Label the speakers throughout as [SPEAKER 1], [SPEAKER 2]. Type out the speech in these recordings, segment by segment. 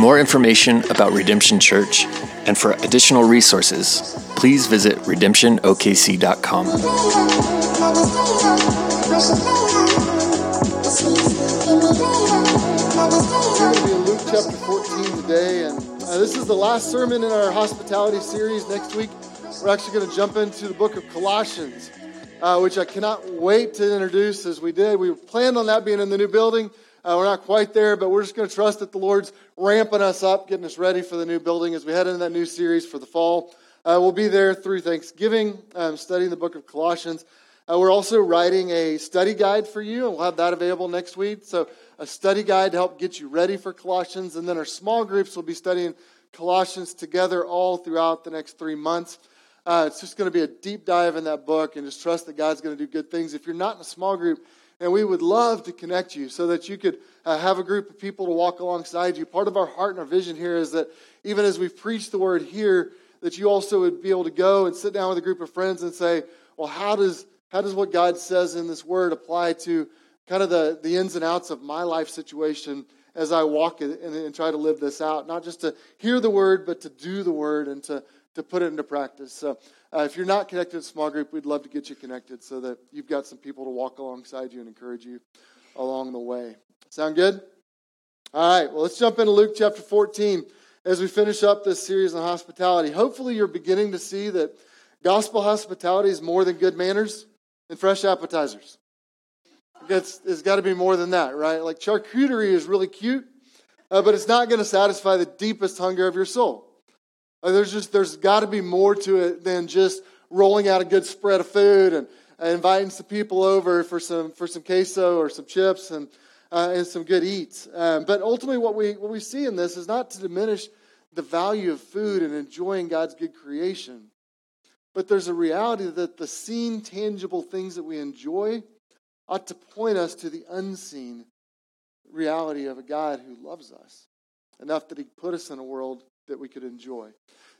[SPEAKER 1] More information about Redemption Church and for additional resources, please visit
[SPEAKER 2] in Luke chapter 14 today, and uh, this is the last sermon in our hospitality series. Next week, we're actually going to jump into the book of Colossians, uh, which I cannot wait to introduce as we did. We planned on that being in the new building. Uh, we're not quite there, but we're just going to trust that the Lord's ramping us up, getting us ready for the new building as we head into that new series for the fall. Uh, we'll be there through Thanksgiving, um, studying the book of Colossians. Uh, we're also writing a study guide for you, and we'll have that available next week. So, a study guide to help get you ready for Colossians. And then our small groups will be studying Colossians together all throughout the next three months. Uh, it's just going to be a deep dive in that book and just trust that God's going to do good things. If you're not in a small group, and we would love to connect you so that you could uh, have a group of people to walk alongside you. Part of our heart and our vision here is that even as we preach the word here, that you also would be able to go and sit down with a group of friends and say, well, how does, how does what God says in this word apply to kind of the, the ins and outs of my life situation as I walk it and, and try to live this out? Not just to hear the word, but to do the word and to, to put it into practice. So uh, if you're not connected to a small group, we'd love to get you connected so that you've got some people to walk alongside you and encourage you along the way. Sound good? All right, well, let's jump into Luke chapter 14 as we finish up this series on hospitality. Hopefully, you're beginning to see that gospel hospitality is more than good manners and fresh appetizers. It's, it's got to be more than that, right? Like charcuterie is really cute, uh, but it's not going to satisfy the deepest hunger of your soul. Uh, there's just there's got to be more to it than just rolling out a good spread of food and uh, inviting some people over for some for some queso or some chips and uh, and some good eats. Um, but ultimately, what we what we see in this is not to diminish the value of food and enjoying God's good creation, but there's a reality that the seen, tangible things that we enjoy ought to point us to the unseen reality of a God who loves us enough that He put us in a world that we could enjoy.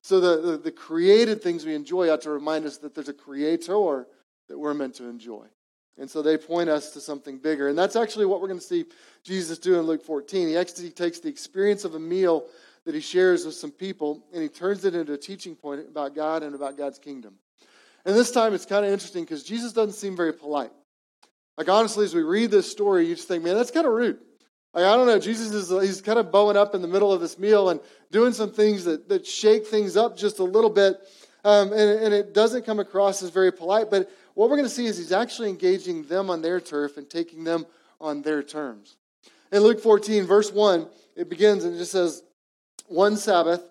[SPEAKER 2] So the, the, the, created things we enjoy ought to remind us that there's a creator that we're meant to enjoy. And so they point us to something bigger. And that's actually what we're going to see Jesus do in Luke 14. He actually takes the experience of a meal that he shares with some people and he turns it into a teaching point about God and about God's kingdom. And this time it's kind of interesting because Jesus doesn't seem very polite. Like, honestly, as we read this story, you just think, man, that's kind of rude. Like, I don't know, Jesus is he's kind of bowing up in the middle of this meal and doing some things that, that shake things up just a little bit. Um, and, and it doesn't come across as very polite, but what we're going to see is he's actually engaging them on their turf and taking them on their terms. In Luke 14, verse 1, it begins and it just says, One Sabbath,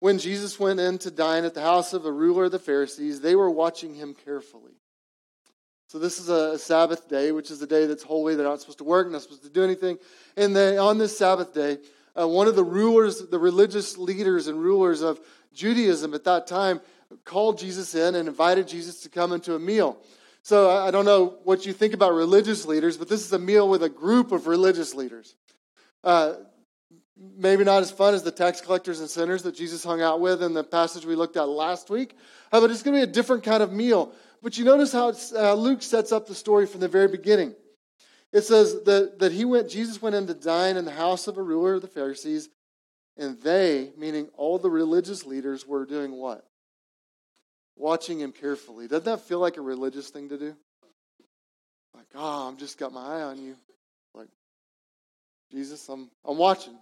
[SPEAKER 2] when Jesus went in to dine at the house of a ruler of the Pharisees, they were watching him carefully. So this is a Sabbath day, which is a day that's holy. They're not supposed to work, not supposed to do anything. And they, on this Sabbath day, uh, one of the rulers, the religious leaders and rulers of Judaism at that time, called Jesus in and invited Jesus to come into a meal. So I don't know what you think about religious leaders, but this is a meal with a group of religious leaders. Uh, maybe not as fun as the tax collectors and sinners that Jesus hung out with in the passage we looked at last week, uh, but it's going to be a different kind of meal. But you notice how uh, Luke sets up the story from the very beginning. It says that, that he went, Jesus went in to dine in the house of a ruler of the Pharisees, and they, meaning all the religious leaders, were doing what? Watching him carefully. Doesn't that feel like a religious thing to do? Like, oh, I'm just got my eye on you. Like, Jesus, I'm I'm watching.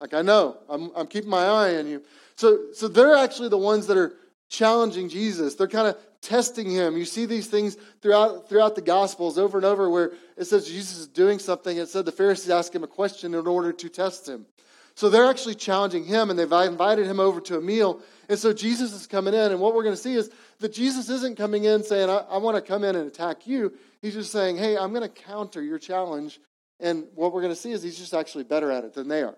[SPEAKER 2] Like I know, I'm I'm keeping my eye on you. So so they're actually the ones that are challenging Jesus. They're kind of testing him. You see these things throughout, throughout the Gospels over and over where it says Jesus is doing something. It said the Pharisees asked him a question in order to test him. So they're actually challenging him and they've invited him over to a meal. And so Jesus is coming in. And what we're going to see is that Jesus isn't coming in saying, I, I want to come in and attack you. He's just saying, hey, I'm going to counter your challenge. And what we're going to see is he's just actually better at it than they are.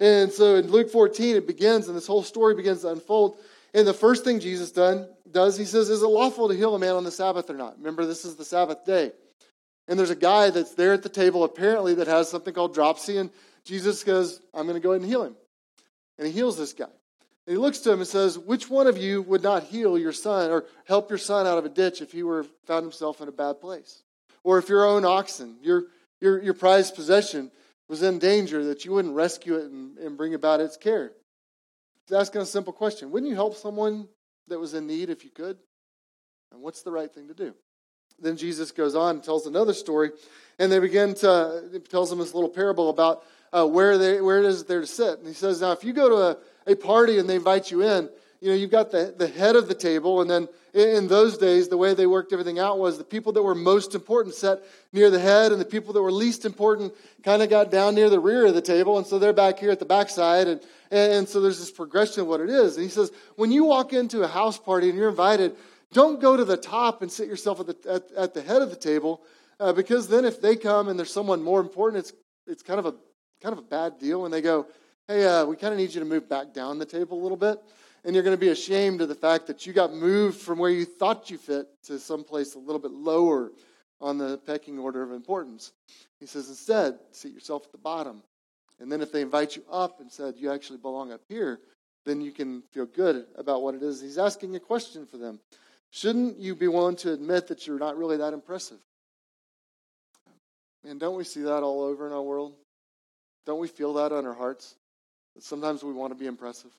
[SPEAKER 2] And so in Luke 14, it begins, and this whole story begins to unfold. And the first thing Jesus done, does, he says, Is it lawful to heal a man on the Sabbath or not? Remember, this is the Sabbath day. And there's a guy that's there at the table, apparently, that has something called dropsy. And Jesus goes, I'm going to go ahead and heal him. And he heals this guy. And he looks to him and says, Which one of you would not heal your son or help your son out of a ditch if he were found himself in a bad place? Or if your own oxen, your, your, your prized possession, was in danger, that you wouldn't rescue it and, and bring about its care? Asking a simple question. Wouldn't you help someone that was in need if you could? And what's the right thing to do? Then Jesus goes on and tells another story, and they begin to tells them this little parable about uh, where they where it is they're to sit. And he says, now if you go to a, a party and they invite you in, you know you've got the the head of the table, and then in those days the way they worked everything out was the people that were most important sat near the head, and the people that were least important kind of got down near the rear of the table, and so they're back here at the backside, and and so there's this progression of what it is. And he says, when you walk into a house party and you're invited don't go to the top and sit yourself at the, at, at the head of the table, uh, because then if they come and there's someone more important, it's, it's kind, of a, kind of a bad deal. And they go, hey, uh, we kind of need you to move back down the table a little bit. And you're going to be ashamed of the fact that you got moved from where you thought you fit to someplace a little bit lower on the pecking order of importance. He says, instead, seat yourself at the bottom. And then if they invite you up and said, you actually belong up here, then you can feel good about what it is. He's asking a question for them. Shouldn't you be willing to admit that you're not really that impressive? And don't we see that all over in our world? Don't we feel that on our hearts? That sometimes we want to be impressive.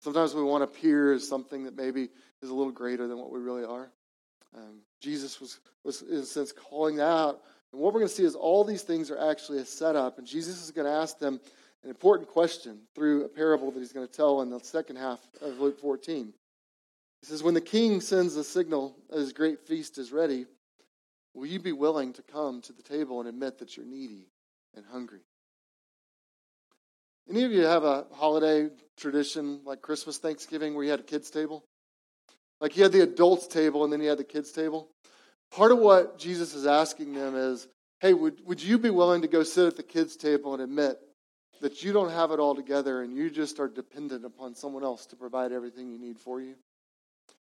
[SPEAKER 2] Sometimes we want to appear as something that maybe is a little greater than what we really are. Um, Jesus was, was, in a sense, calling that out. And what we're going to see is all these things are actually a setup. And Jesus is going to ask them an important question through a parable that he's going to tell in the second half of Luke 14. He says, When the king sends a signal that his great feast is ready, will you be willing to come to the table and admit that you're needy and hungry? Any of you have a holiday tradition like Christmas, Thanksgiving, where you had a kids' table? Like you had the adults' table and then you had the kids' table? Part of what Jesus is asking them is, hey, would, would you be willing to go sit at the kids' table and admit that you don't have it all together and you just are dependent upon someone else to provide everything you need for you?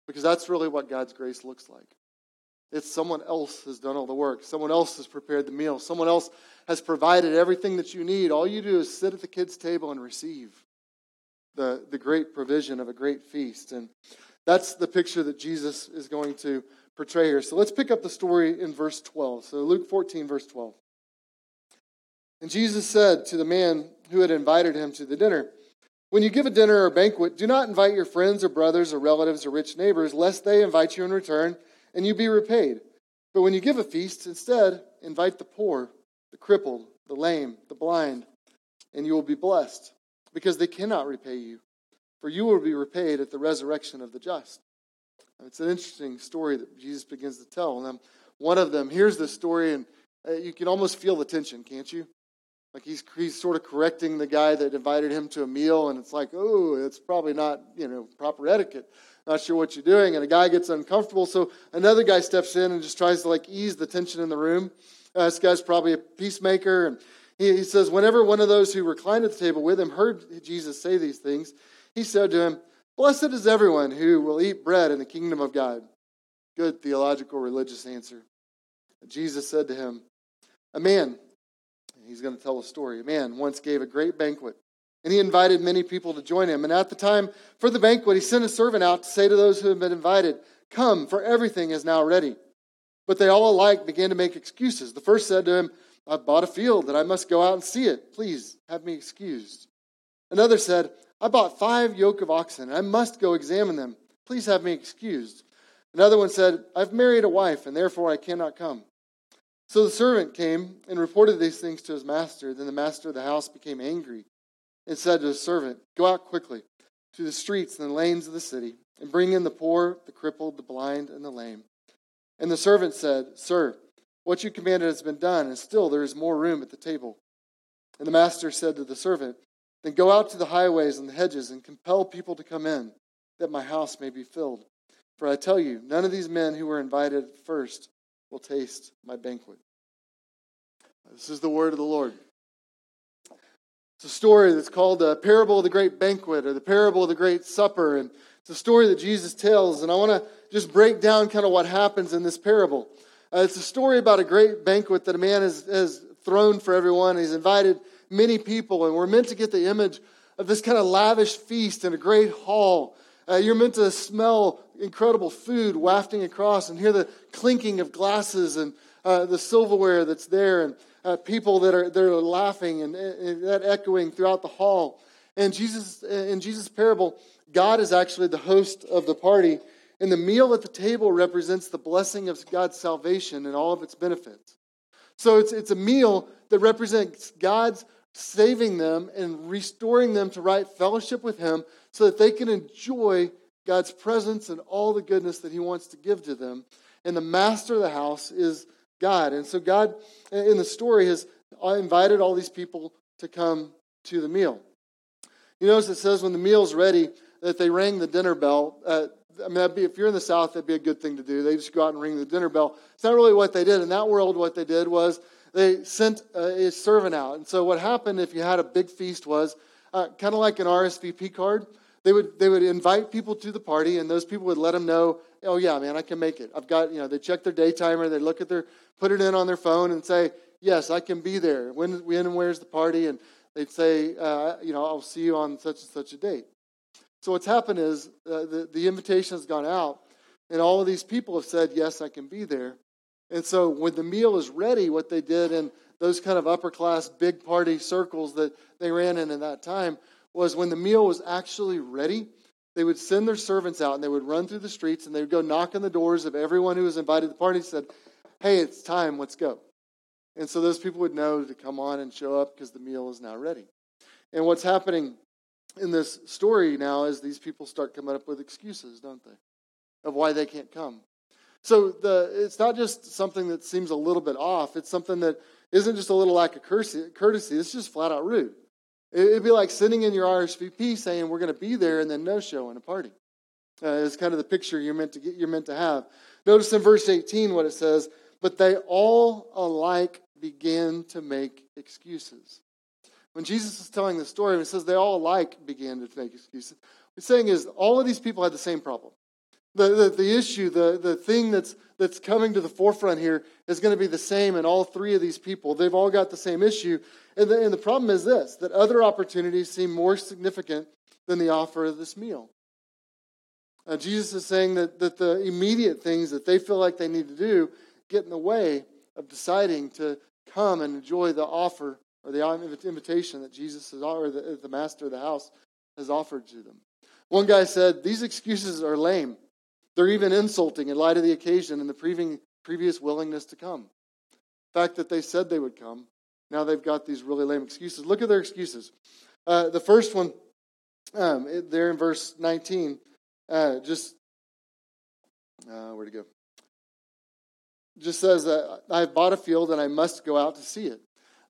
[SPEAKER 2] Because that's really what God's grace looks like. It's someone else has done all the work. Someone else has prepared the meal. Someone else has provided everything that you need. All you do is sit at the kids' table and receive the, the great provision of a great feast. And that's the picture that Jesus is going to portray here. So let's pick up the story in verse 12. So Luke 14, verse 12. And Jesus said to the man who had invited him to the dinner, when you give a dinner or banquet, do not invite your friends or brothers or relatives or rich neighbors, lest they invite you in return and you be repaid. But when you give a feast, instead, invite the poor, the crippled, the lame, the blind, and you will be blessed, because they cannot repay you, for you will be repaid at the resurrection of the just. It's an interesting story that Jesus begins to tell. And one of them hears this story, and uh, you can almost feel the tension, can't you? Like he's, he's sort of correcting the guy that invited him to a meal, and it's like, oh, it's probably not, you know, proper etiquette. Not sure what you're doing. And a guy gets uncomfortable, so another guy steps in and just tries to like ease the tension in the room. Uh, this guy's probably a peacemaker, and he, he says, whenever one of those who reclined at the table with him heard Jesus say these things, he said to him, Blessed is everyone who will eat bread in the kingdom of God. Good theological religious answer. Jesus said to him, A man He's going to tell a story. A man once gave a great banquet, and he invited many people to join him. And at the time for the banquet, he sent a servant out to say to those who had been invited, Come, for everything is now ready. But they all alike began to make excuses. The first said to him, I've bought a field and I must go out and see it. Please have me excused. Another said, I bought five yoke of oxen and I must go examine them. Please have me excused. Another one said, I've married a wife and therefore I cannot come. So the servant came and reported these things to his master. Then the master of the house became angry and said to his servant, Go out quickly to the streets and the lanes of the city and bring in the poor, the crippled, the blind, and the lame. And the servant said, Sir, what you commanded has been done, and still there is more room at the table. And the master said to the servant, Then go out to the highways and the hedges and compel people to come in, that my house may be filled. For I tell you, none of these men who were invited first will taste my banquet. This is the word of the Lord. It's a story that's called the parable of the great banquet or the parable of the great supper. And it's a story that Jesus tells. And I want to just break down kind of what happens in this parable. Uh, it's a story about a great banquet that a man has, has thrown for everyone. He's invited many people, and we're meant to get the image of this kind of lavish feast in a great hall. Uh, you're meant to smell incredible food wafting across and hear the clinking of glasses and uh, the silverware that's there and uh, people that are, that are laughing and, and, that echoing throughout the hall. And Jesus, in Jesus' parable, God is actually the host of the party, and the meal at the table represents the blessing of God's salvation and all of its benefits. So it's, it's a meal that represents God's saving them and restoring them to right fellowship with Him so that they can enjoy God's presence and all the goodness that He wants to give to them. And the master of the house is God. And so God, in the story, has invited all these people to come to the meal. You notice it says when the meal's ready that they rang the dinner bell. Uh, I mean, be, if you're in the South, that'd be a good thing to do. They just go out and ring the dinner bell. It's not really what they did. In that world, what they did was they sent a servant out. And so what happened if you had a big feast was uh, kind of like an RSVP card. They would, they would invite people to the party, and those people would let them know, oh, yeah, man, I can make it. I've got, you know, they check their day timer, they look at their, put it in on their phone and say, yes, I can be there. When, when and where's the party? And they'd say, uh, you know, I'll see you on such and such a date. So what's happened is uh, the, the invitation has gone out, and all of these people have said, yes, I can be there. And so when the meal is ready, what they did in those kind of upper class big party circles that they ran in at that time was when the meal was actually ready, they would send their servants out and they would run through the streets and they would go knock on the doors of everyone who was invited to the party and said, Hey, it's time, let's go. And so those people would know to come on and show up because the meal is now ready. And what's happening in this story now is these people start coming up with excuses, don't they, of why they can't come. So the, it's not just something that seems a little bit off. It's something that isn't just a little lack of courtesy. It's just flat out rude. It'd be like sitting in your RSVP saying we're going to be there and then no show in a party. Uh, it's kind of the picture you're meant to get. You're meant to have. Notice in verse 18 what it says. But they all alike began to make excuses. When Jesus is telling the story, it says they all alike began to make excuses. What he's saying is all of these people had the same problem. The, the, the, issue, the, the thing that's, that's coming to the forefront here is going to be the same in all three of these people. They've all got the same issue. And the, and the problem is this that other opportunities seem more significant than the offer of this meal. Uh, Jesus is saying that, that the immediate things that they feel like they need to do get in the way of deciding to come and enjoy the offer or the invitation that Jesus has, or the, the master of the house has offered to them. One guy said, These excuses are lame. They're even insulting in light of the occasion and the previous willingness to come. The fact that they said they would come, now they've got these really lame excuses. Look at their excuses. Uh, the first one, um, there in verse 19, uh, just, uh, where to go? Just says that I've bought a field and I must go out to see it.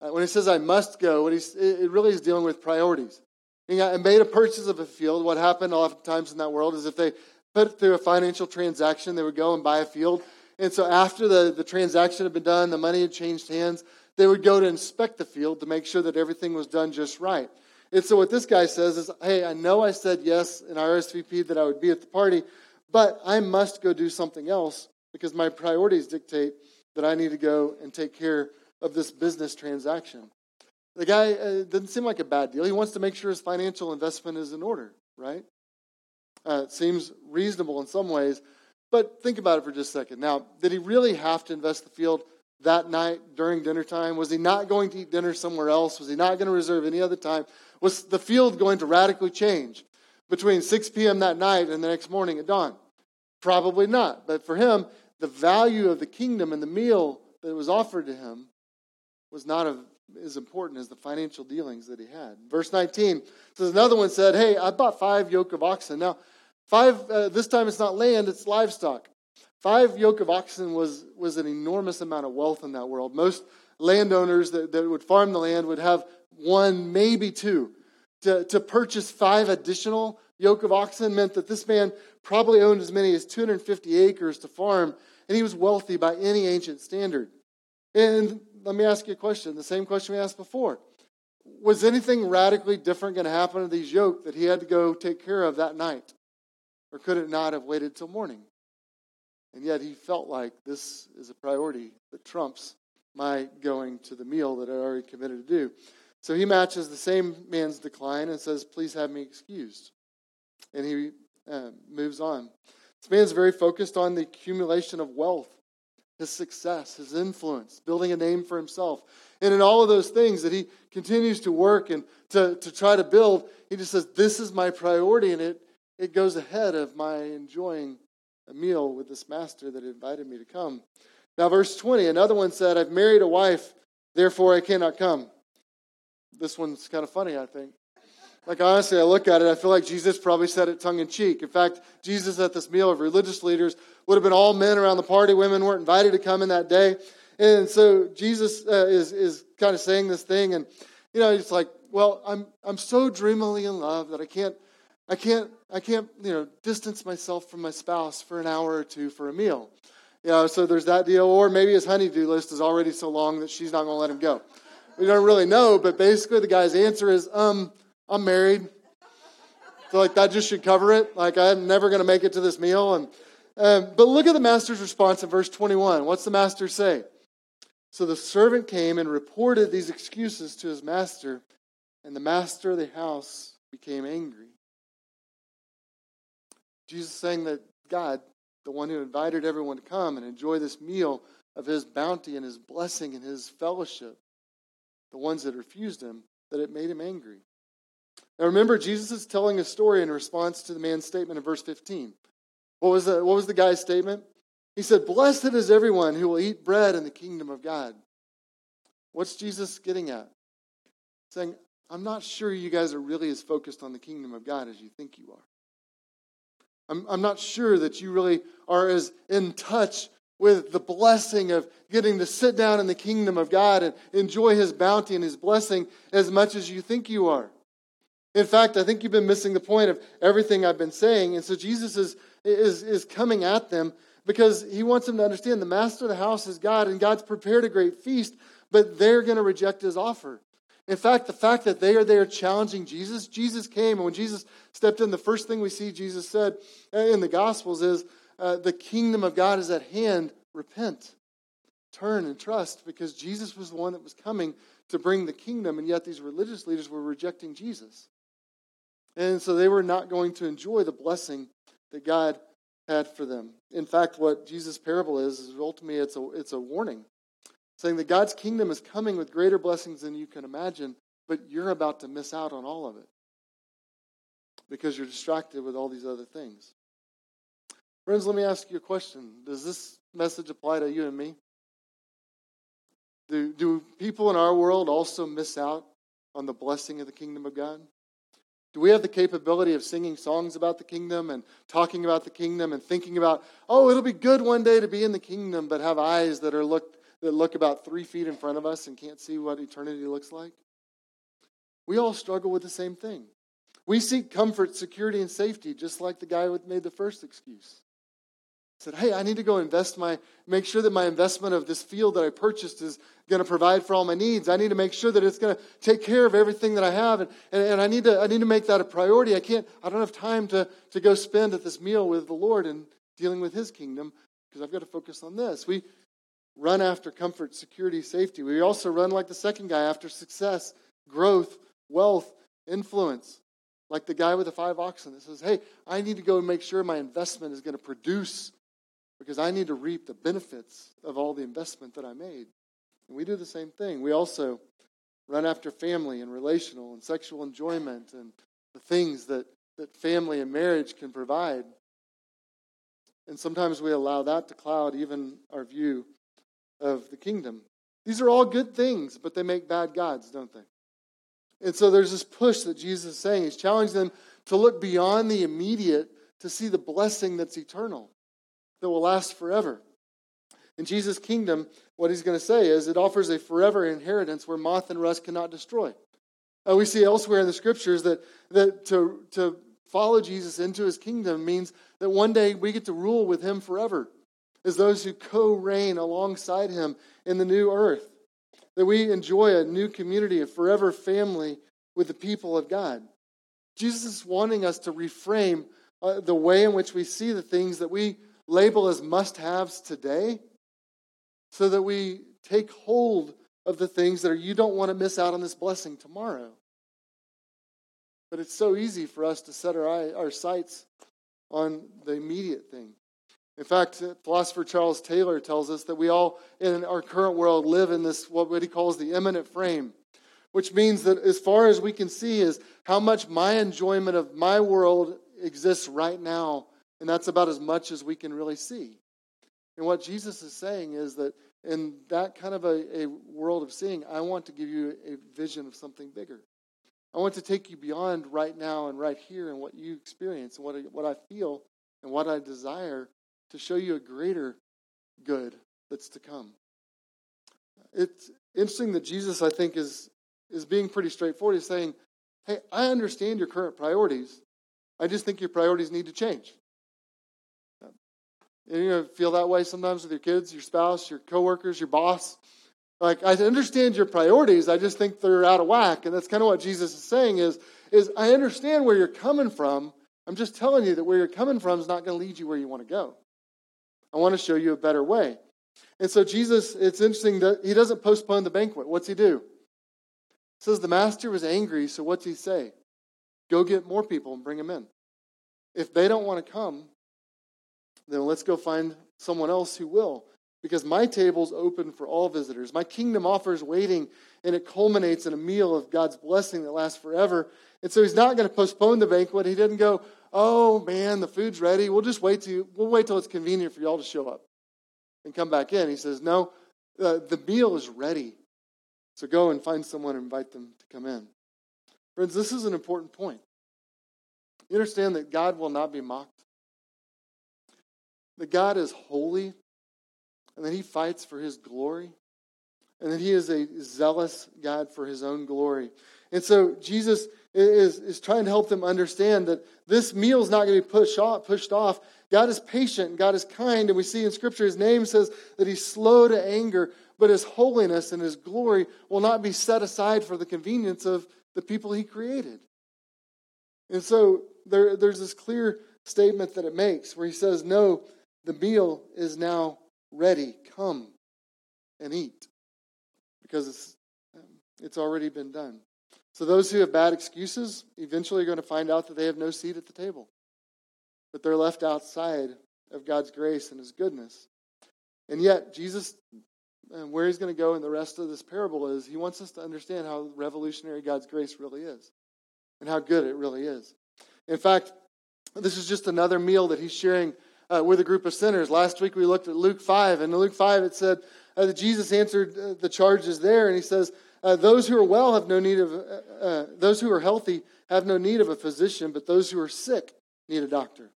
[SPEAKER 2] Uh, when he says I must go, what he's, it really is dealing with priorities. He made a purchase of a field. What happened oftentimes in that world is if they through a financial transaction. They would go and buy a field. And so after the, the transaction had been done, the money had changed hands, they would go to inspect the field to make sure that everything was done just right. And so what this guy says is, hey, I know I said yes in RSVP that I would be at the party, but I must go do something else because my priorities dictate that I need to go and take care of this business transaction. The guy uh, doesn't seem like a bad deal. He wants to make sure his financial investment is in order, right? Uh, seems reasonable in some ways, but think about it for just a second. Now, did he really have to invest the field that night during dinner time? Was he not going to eat dinner somewhere else? Was he not going to reserve any other time? Was the field going to radically change between 6 p.m. that night and the next morning at dawn? Probably not. But for him, the value of the kingdom and the meal that was offered to him was not as important as the financial dealings that he had. Verse 19 says, Another one said, Hey, I bought five yoke of oxen. Now, Five, uh, this time it's not land, it's livestock. Five yoke of oxen was, was an enormous amount of wealth in that world. Most landowners that, that would farm the land would have one, maybe two. To, to purchase five additional yoke of oxen meant that this man probably owned as many as 250 acres to farm, and he was wealthy by any ancient standard. And let me ask you a question the same question we asked before. was anything radically different going to happen to these yoke that he had to go take care of that night? Or could it not have waited till morning? And yet he felt like this is a priority that trumps my going to the meal that I already committed to do. So he matches the same man's decline and says, Please have me excused. And he uh, moves on. This man's very focused on the accumulation of wealth, his success, his influence, building a name for himself. And in all of those things that he continues to work and to, to try to build, he just says, This is my priority, and it, it goes ahead of my enjoying a meal with this master that invited me to come. Now, verse 20, another one said, I've married a wife, therefore I cannot come. This one's kind of funny, I think. Like, honestly, I look at it, I feel like Jesus probably said it tongue in cheek. In fact, Jesus at this meal of religious leaders would have been all men around the party. Women weren't invited to come in that day. And so Jesus uh, is, is kind of saying this thing, and, you know, it's like, well, I'm, I'm so dreamily in love that I can't I can't, I can't, you know, distance myself from my spouse for an hour or two for a meal. You know, so there's that deal. Or maybe his honeydew list is already so long that she's not going to let him go. We don't really know, but basically the guy's answer is, um, I'm married. So like that just should cover it. Like I'm never going to make it to this meal. And um, but look at the master's response in verse 21. What's the master say? So the servant came and reported these excuses to his master, and the master of the house became angry. Jesus saying that God, the one who invited everyone to come and enjoy this meal of his bounty and his blessing and his fellowship, the ones that refused him, that it made him angry. Now remember, Jesus is telling a story in response to the man's statement in verse 15. What was the, what was the guy's statement? He said, Blessed is everyone who will eat bread in the kingdom of God. What's Jesus getting at? Saying, I'm not sure you guys are really as focused on the kingdom of God as you think you are. I'm, I'm not sure that you really are as in touch with the blessing of getting to sit down in the kingdom of God and enjoy his bounty and his blessing as much as you think you are. In fact, I think you've been missing the point of everything I've been saying. And so Jesus is, is, is coming at them because he wants them to understand the master of the house is God and God's prepared a great feast, but they're going to reject his offer. In fact, the fact that they are there challenging Jesus, Jesus came, and when Jesus stepped in, the first thing we see Jesus said in the Gospels is, uh, The kingdom of God is at hand, repent, turn, and trust, because Jesus was the one that was coming to bring the kingdom, and yet these religious leaders were rejecting Jesus. And so they were not going to enjoy the blessing that God had for them. In fact, what Jesus' parable is, is ultimately it's a, it's a warning saying that God's kingdom is coming with greater blessings than you can imagine, but you're about to miss out on all of it because you're distracted with all these other things. Friends, let me ask you a question. Does this message apply to you and me? Do, do people in our world also miss out on the blessing of the kingdom of God? Do we have the capability of singing songs about the kingdom and talking about the kingdom and thinking about, oh, it'll be good one day to be in the kingdom, but have eyes that are looked that look about three feet in front of us and can't see what eternity looks like? We all struggle with the same thing. We seek comfort, security, and safety, just like the guy who made the first excuse. Said, Hey, I need to go invest my, make sure that my investment of this field that I purchased is going to provide for all my needs. I need to make sure that it's going to take care of everything that I have. And, and, and, I, need to, I need to make that a priority. I can't, I don't have time to, to go spend at this meal with the Lord and dealing with his kingdom because I've got to focus on this. We, run after comfort, security, safety. We also run like the second guy after success, growth, wealth, influence. Like the guy with the five oxen that says, Hey, I need to go and make sure my investment is going to produce because I need to reap the benefits of all the investment that I made. And we do the same thing. We also run after family and relational and sexual enjoyment and the things that, that family and marriage can provide. And sometimes we allow that to cloud even our view of the kingdom. These are all good things, but they make bad gods, don't they? And so there's this push that Jesus is saying. He's challenging them to look beyond the immediate to see the blessing that's eternal, that will last forever. In Jesus' kingdom, what he's going to say is it offers a forever inheritance where moth and rust cannot destroy. Uh, we see elsewhere in the scriptures that, that to, to follow Jesus into his kingdom means that one day we get to rule with him forever as those who co reign alongside him in the new earth. that we enjoy a new community, a forever family with the people of God. Jesus is wanting us to reframe uh, the way in which we see the things that we label as must haves today so that we take hold of the things that are you don't want to miss out on this blessing tomorrow. But it's so easy for us to set our, eye, our sights on the immediate thing. In fact, philosopher Charles Taylor tells us that we all in our current world live in this, what he calls the immanent frame, which means that as far as we can see is how much my enjoyment of my world exists right now, and that's about as much as we can really see. And what Jesus is saying is that in that kind of a, a world of seeing, I want to give you a vision of something bigger. I want to take you beyond right now and right here and what you experience and what I, what I feel and what I desire to show you a greater good that's to come. It's interesting that Jesus, I think, is, is being pretty straightforward. He's saying, Hey, I understand your current priorities. I just think your priorities need to change. And you feel that way sometimes with your kids, your spouse, your coworkers, your boss. Like, I understand your priorities, I just think they're out of whack. And that's kind of what Jesus is saying is, is I understand where you're coming from. I'm just telling you that where you're coming from is not going to lead you where you want to go. I want to show you a better way. And so Jesus, it's interesting that he doesn't postpone the banquet. What's he do? He says the master was angry, so what's he say? Go get more people and bring them in. If they don't want to come, then let's go find someone else who will because my table's open for all visitors. My kingdom offers waiting, and it culminates in a meal of God's blessing that lasts forever. And so he's not going to postpone the banquet. He didn't go, "Oh man, the food's ready. We'll just wait till we'll wait till it's convenient for y'all to show up and come back in." He says, "No, uh, the meal is ready. So go and find someone and invite them to come in." Friends, this is an important point. You understand that God will not be mocked. That God is holy and that he fights for his glory, and that he is a zealous God for his own glory. And so Jesus is, is trying to help them understand that this meal is not going to be pushed off, pushed off. God is patient, and God is kind, and we see in Scripture his name says that he's slow to anger, but his holiness and his glory will not be set aside for the convenience of the people he created. And so there, there's this clear statement that it makes where he says, No, the meal is now ready. Come and eat. Because it's, um, it's already been done. So those who have bad excuses eventually are going to find out that they have no seat at the table, that they're left outside of God's grace and His goodness. And yet, Jesus, and where He's going to go in the rest of this parable is He wants us to understand how revolutionary God's grace really is and how good it really is. In fact, this is just another meal that He's sharing uh, with a group of sinners. Last week we looked at Luke 5, and in Luke 5 it said uh, that Jesus answered uh, the charges there, and he says, uh, Those who are well have no need of, uh, uh, those who are healthy have no need of a physician, but those who are sick need a doctor.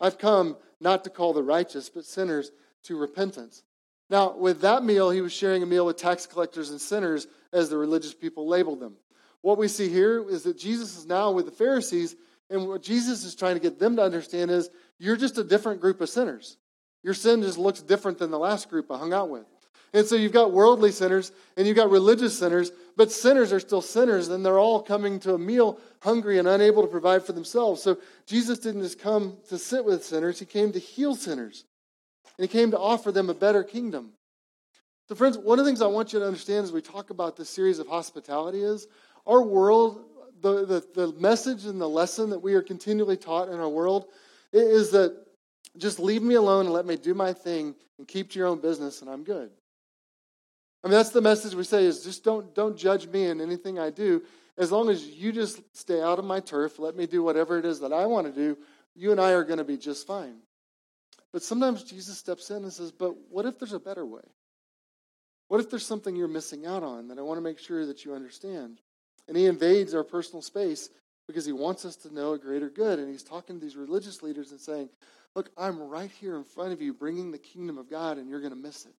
[SPEAKER 2] I've come not to call the righteous, but sinners to repentance. Now, with that meal, he was sharing a meal with tax collectors and sinners, as the religious people labeled them. What we see here is that Jesus is now with the Pharisees, and what Jesus is trying to get them to understand is you're just a different group of sinners. Your sin just looks different than the last group I hung out with. And so you've got worldly sinners and you've got religious sinners, but sinners are still sinners, and they're all coming to a meal hungry and unable to provide for themselves. So Jesus didn't just come to sit with sinners, he came to heal sinners. And he came to offer them a better kingdom. So, friends, one of the things I want you to understand as we talk about this series of hospitality is our world, the, the, the message and the lesson that we are continually taught in our world is that just leave me alone and let me do my thing and keep to your own business and I'm good. I mean, that's the message we say is just don't, don't judge me in anything I do. As long as you just stay out of my turf, let me do whatever it is that I want to do, you and I are going to be just fine. But sometimes Jesus steps in and says, But what if there's a better way? What if there's something you're missing out on that I want to make sure that you understand? And he invades our personal space because he wants us to know a greater good. And he's talking to these religious leaders and saying, Look, I'm right here in front of you bringing the kingdom of God, and you're going to miss it.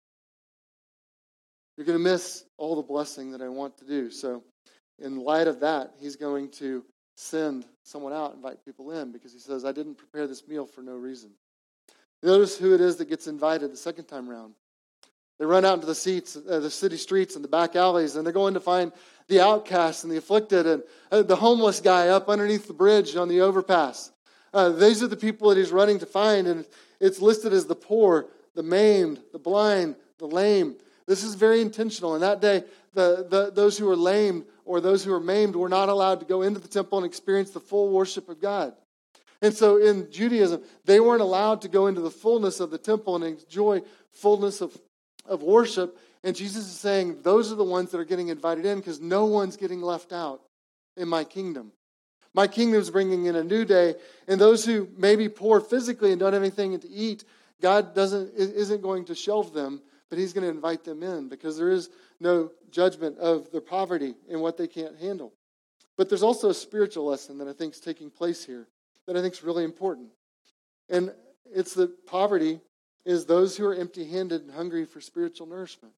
[SPEAKER 2] You're going to miss all the blessing that I want to do. So, in light of that, he's going to send someone out, invite people in, because he says, I didn't prepare this meal for no reason. Notice who it is that gets invited the second time around. They run out into the seats, uh, the city streets and the back alleys, and they're going to find the outcasts and the afflicted and uh, the homeless guy up underneath the bridge on the overpass. Uh, these are the people that he's running to find, and it's listed as the poor, the maimed, the blind, the lame. This is very intentional. In that day, the, the, those who were lame or those who were maimed were not allowed to go into the temple and experience the full worship of God. And so in Judaism, they weren't allowed to go into the fullness of the temple and enjoy fullness of, of worship. And Jesus is saying, those are the ones that are getting invited in because no one's getting left out in my kingdom. My kingdom is bringing in a new day, and those who may be poor physically and don't have anything to eat, God doesn't, isn't going to shelve them, but He's going to invite them in because there is no judgment of their poverty and what they can't handle. But there's also a spiritual lesson that I think is taking place here that I think is really important. And it's that poverty is those who are empty handed and hungry for spiritual nourishment.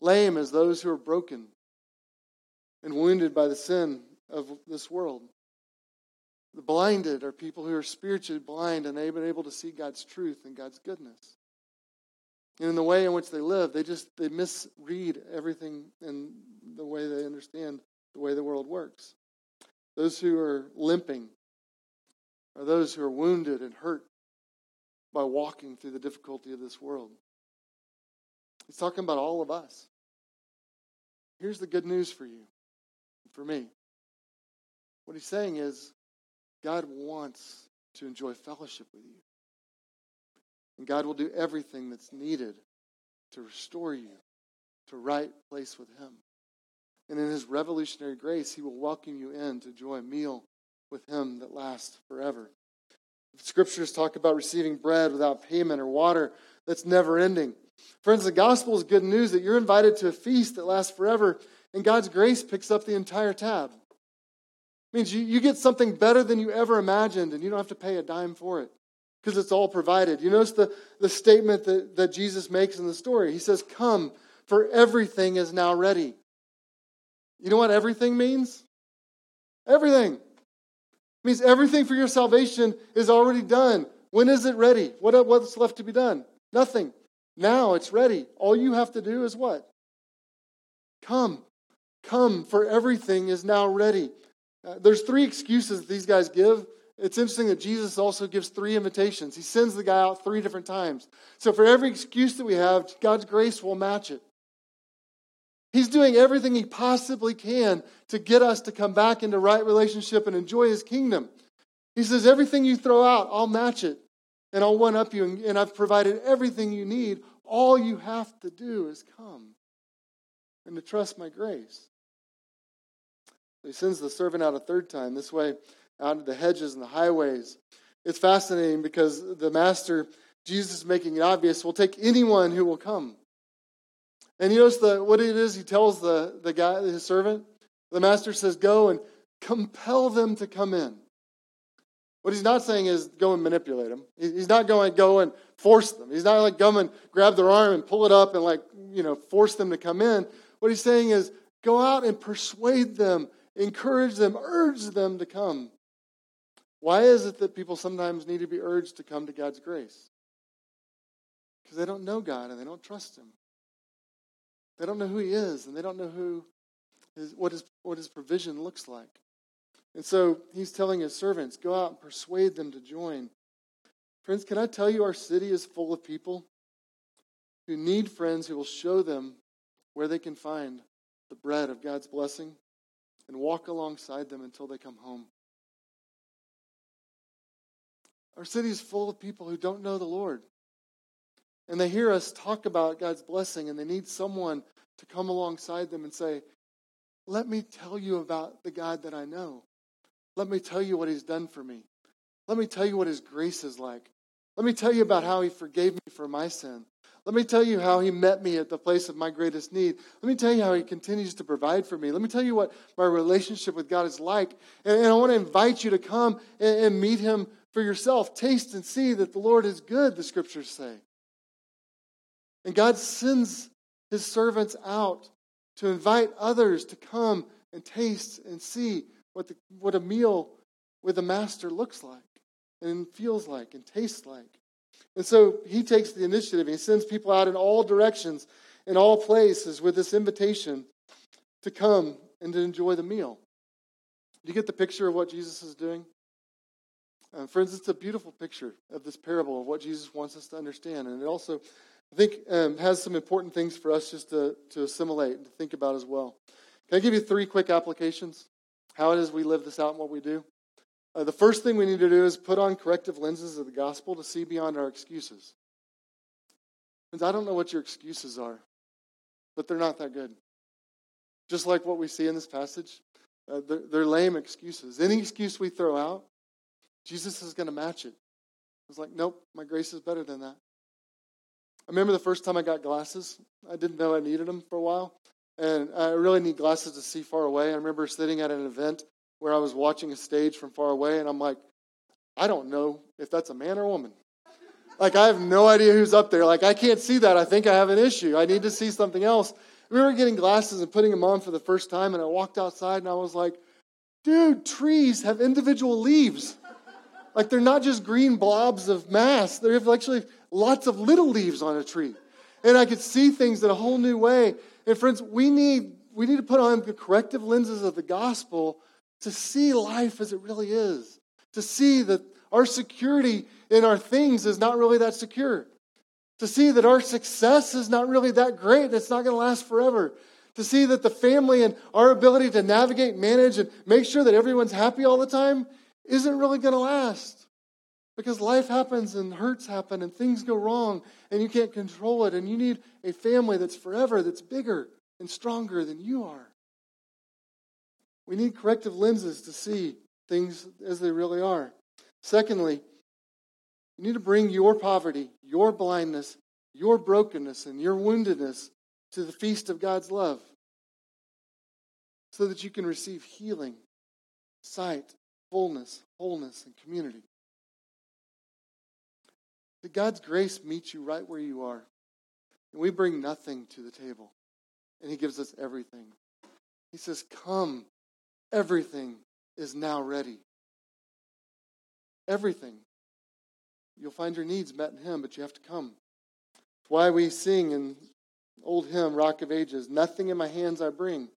[SPEAKER 2] Lame is those who are broken and wounded by the sin of this world. The blinded are people who are spiritually blind and they've able to see God's truth and God's goodness. And in the way in which they live, they just they misread everything in the way they understand the way the world works. Those who are limping are those who are wounded and hurt by walking through the difficulty of this world. He's talking about all of us. Here's the good news for you, for me. What he's saying is, God wants to enjoy fellowship with you. And God will do everything that's needed to restore you to right place with Him. And in His revolutionary grace, He will welcome you in to enjoy a meal with Him that lasts forever. The scriptures talk about receiving bread without payment or water that's never ending. Friends, the gospel is good news that you're invited to a feast that lasts forever, and God's grace picks up the entire tab. It means you, you get something better than you ever imagined, and you don't have to pay a dime for it because it's all provided. You notice the, the statement that, that Jesus makes in the story. He says, Come, for everything is now ready. You know what everything means? Everything. It means everything for your salvation is already done. When is it ready? What, what's left to be done? Nothing. Now it's ready. All you have to do is what? Come. Come, for everything is now ready. Uh, there's three excuses these guys give. It's interesting that Jesus also gives three invitations. He sends the guy out three different times. So for every excuse that we have, God's grace will match it. He's doing everything he possibly can to get us to come back into right relationship and enjoy his kingdom. He says, Everything you throw out, I'll match it and I'll one up you, and I've provided everything you need. All you have to do is come and to trust my grace. He sends the servant out a third time, this way out into the hedges and the highways. It's fascinating because the master, Jesus is making it obvious, will take anyone who will come. And you notice the, what it is he tells the, the guy, his servant? The master says, Go and compel them to come in. What he's not saying is go and manipulate them. He's not going to go and force them. He's not like come and grab their arm and pull it up and like, you know, force them to come in. What he's saying is go out and persuade them encourage them, urge them to come. Why is it that people sometimes need to be urged to come to God's grace? Because they don't know God and they don't trust Him. They don't know who He is and they don't know who his, what, his, what His provision looks like. And so He's telling His servants, go out and persuade them to join. Friends, can I tell you our city is full of people who need friends who will show them where they can find the bread of God's blessing and walk alongside them until they come home. Our city is full of people who don't know the Lord. And they hear us talk about God's blessing, and they need someone to come alongside them and say, Let me tell you about the God that I know. Let me tell you what He's done for me. Let me tell you what His grace is like. Let me tell you about how He forgave me for my sin. Let me tell you how he met me at the place of my greatest need. Let me tell you how he continues to provide for me. Let me tell you what my relationship with God is like. And, I want to invite you to come and, and meet him for yourself. Taste and see that the Lord is good, the scriptures say. And God sends his servants out to invite others to come and taste and see what, the, what a meal with a master looks like and feels like and tastes like. And so he takes the initiative. He sends people out in all directions, in all places, with this invitation to come and to enjoy the meal. Do you get the picture of what Jesus is doing? Uh, friends, it's a beautiful picture of this parable of what Jesus wants us to understand. And it also, I think, um, has some important things for us just to, to assimilate and to think about as well. Can I give you three quick applications? How it is we live this out and what we do? Uh, the first thing we need to do is put on corrective lenses of the gospel to see beyond our excuses. Friends, I don't know what your excuses are, but they're not that good. Just like what we see in this passage, uh, they're, they're lame excuses. Any excuse we throw out, Jesus is going to match it. I was like, nope, my grace is better than that. I remember the first time I got glasses. I didn't know I needed them for a while. And I really need glasses to see far away. I remember sitting at an event where I was watching a stage from far away, and I'm like, I don't know if that's a man or a woman. Like, I have no idea who's up there. Like, I can't see that. I think I have an issue. I need to see something else. We were getting glasses and putting them on for the first time, and I walked outside and I was like, dude, trees have individual leaves. Like, they're not just green blobs of mass, they have actually lots of little leaves on a tree. And I could see things in a whole new way. And friends, we need, we need to put on the corrective lenses of the gospel to see life as it really is, to see that our security in our things is not really that secure, to see that our success is not really that great, it's not going to last forever, to see that the family and our ability to navigate, manage, and make sure that everyone's happy all the time isn't really going to last. Because life happens and hurts happen and things go wrong and you can't control it. And you need a family that's forever, that's bigger and stronger than you are. We need corrective lenses to see things as they really are. Secondly, you need to bring your poverty, your blindness, your brokenness, and your woundedness to the feast of God's love so that you can receive healing, sight, fullness, wholeness, and community. That God's grace meets you right where you are. And we bring nothing to the table, and He gives us everything. He says, Come Everything is now ready. Everything. You'll find your needs met in Him, but you have to come. That's why we sing in old hymn, Rock of Ages, Nothing in my hands I bring,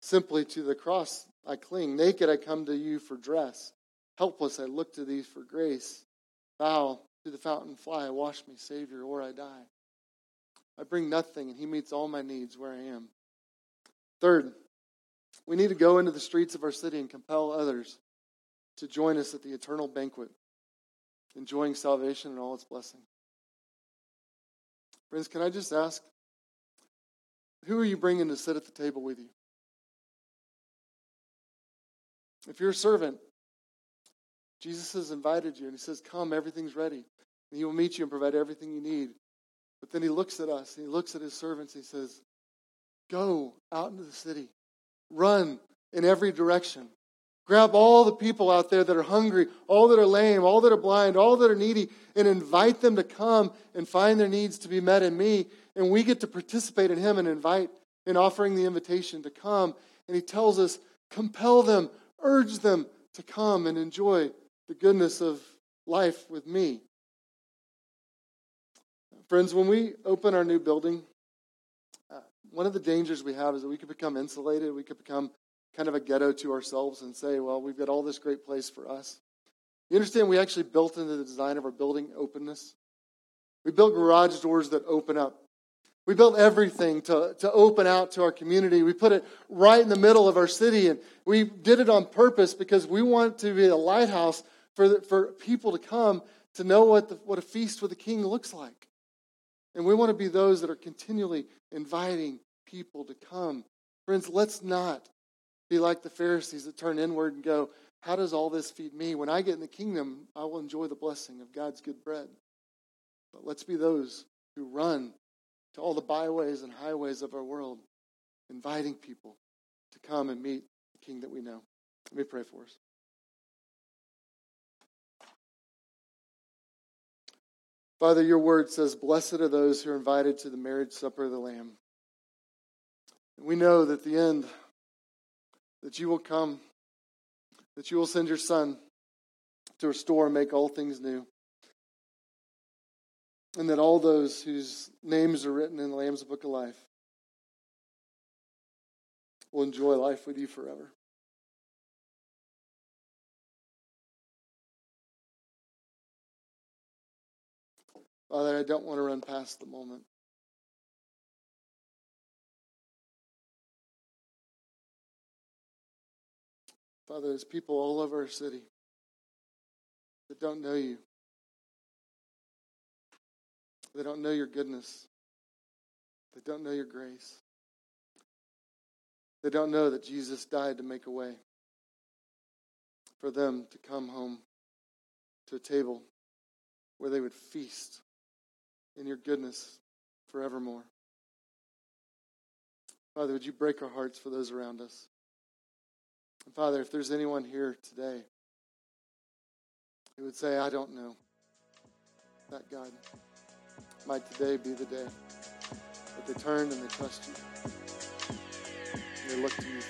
[SPEAKER 2] simply to the cross I cling. Naked I come to you for dress. Helpless I look to thee for grace. Bow to the fountain fly, wash me, Savior, or I die. I bring nothing, and He meets all my needs where I am. Third, we need to go into the streets of our city and compel others to join us at the eternal banquet, enjoying salvation and all its blessing. Friends, can I just ask, who are you bringing to sit at the table with you? If you're a servant, Jesus has invited you and he says, Come, everything's ready. And he will meet you and provide everything you need. But then he looks at us and he looks at his servants and he says, Go out into the city Run in every direction. Grab all the people out there that are hungry, all that are lame, all that are blind, all that are needy, and invite them to come and find their needs to be met in me. And we get to participate in Him and invite in offering the invitation to come. And He tells us, compel them, urge them to come and enjoy the goodness of life with me. Friends, when we open our new building, one of the dangers we have is that we could become insulated. We could become kind of a ghetto to ourselves and say, well, we've got all this great place for us. You understand, we actually built into the design of our building openness. We built garage doors that open up. We built everything to, to open out to our community. We put it right in the middle of our city, and we did it on purpose because we want to be a lighthouse for, the, for people to come to know what, the, what a feast with the king looks like. And we want to be those that are continually inviting people to come. Friends, let's not be like the Pharisees that turn inward and go, How does all this feed me? When I get in the kingdom, I will enjoy the blessing of God's good bread. But let's be those who run to all the byways and highways of our world, inviting people to come and meet the King that we know. Let me pray for us. Father, your word says, Blessed are those who are invited to the marriage supper of the Lamb. And we know that the end, that you will come, that you will send your Son to restore and make all things new. and that all those whose names are written in the Lamb's Book of Life will enjoy life with you forever. Father, I don't want to run past the moment. Father, there's people all over our city that don't know you. They don't know your goodness. They don't know your grace. They don't know that Jesus died to make a way for them to come home to a table where they would feast in your goodness forevermore. Father, would you break our hearts for those around us? And Father, if there's anyone here today who would say, I don't know that God, might today be the day that they turn and they trust you. And they look to you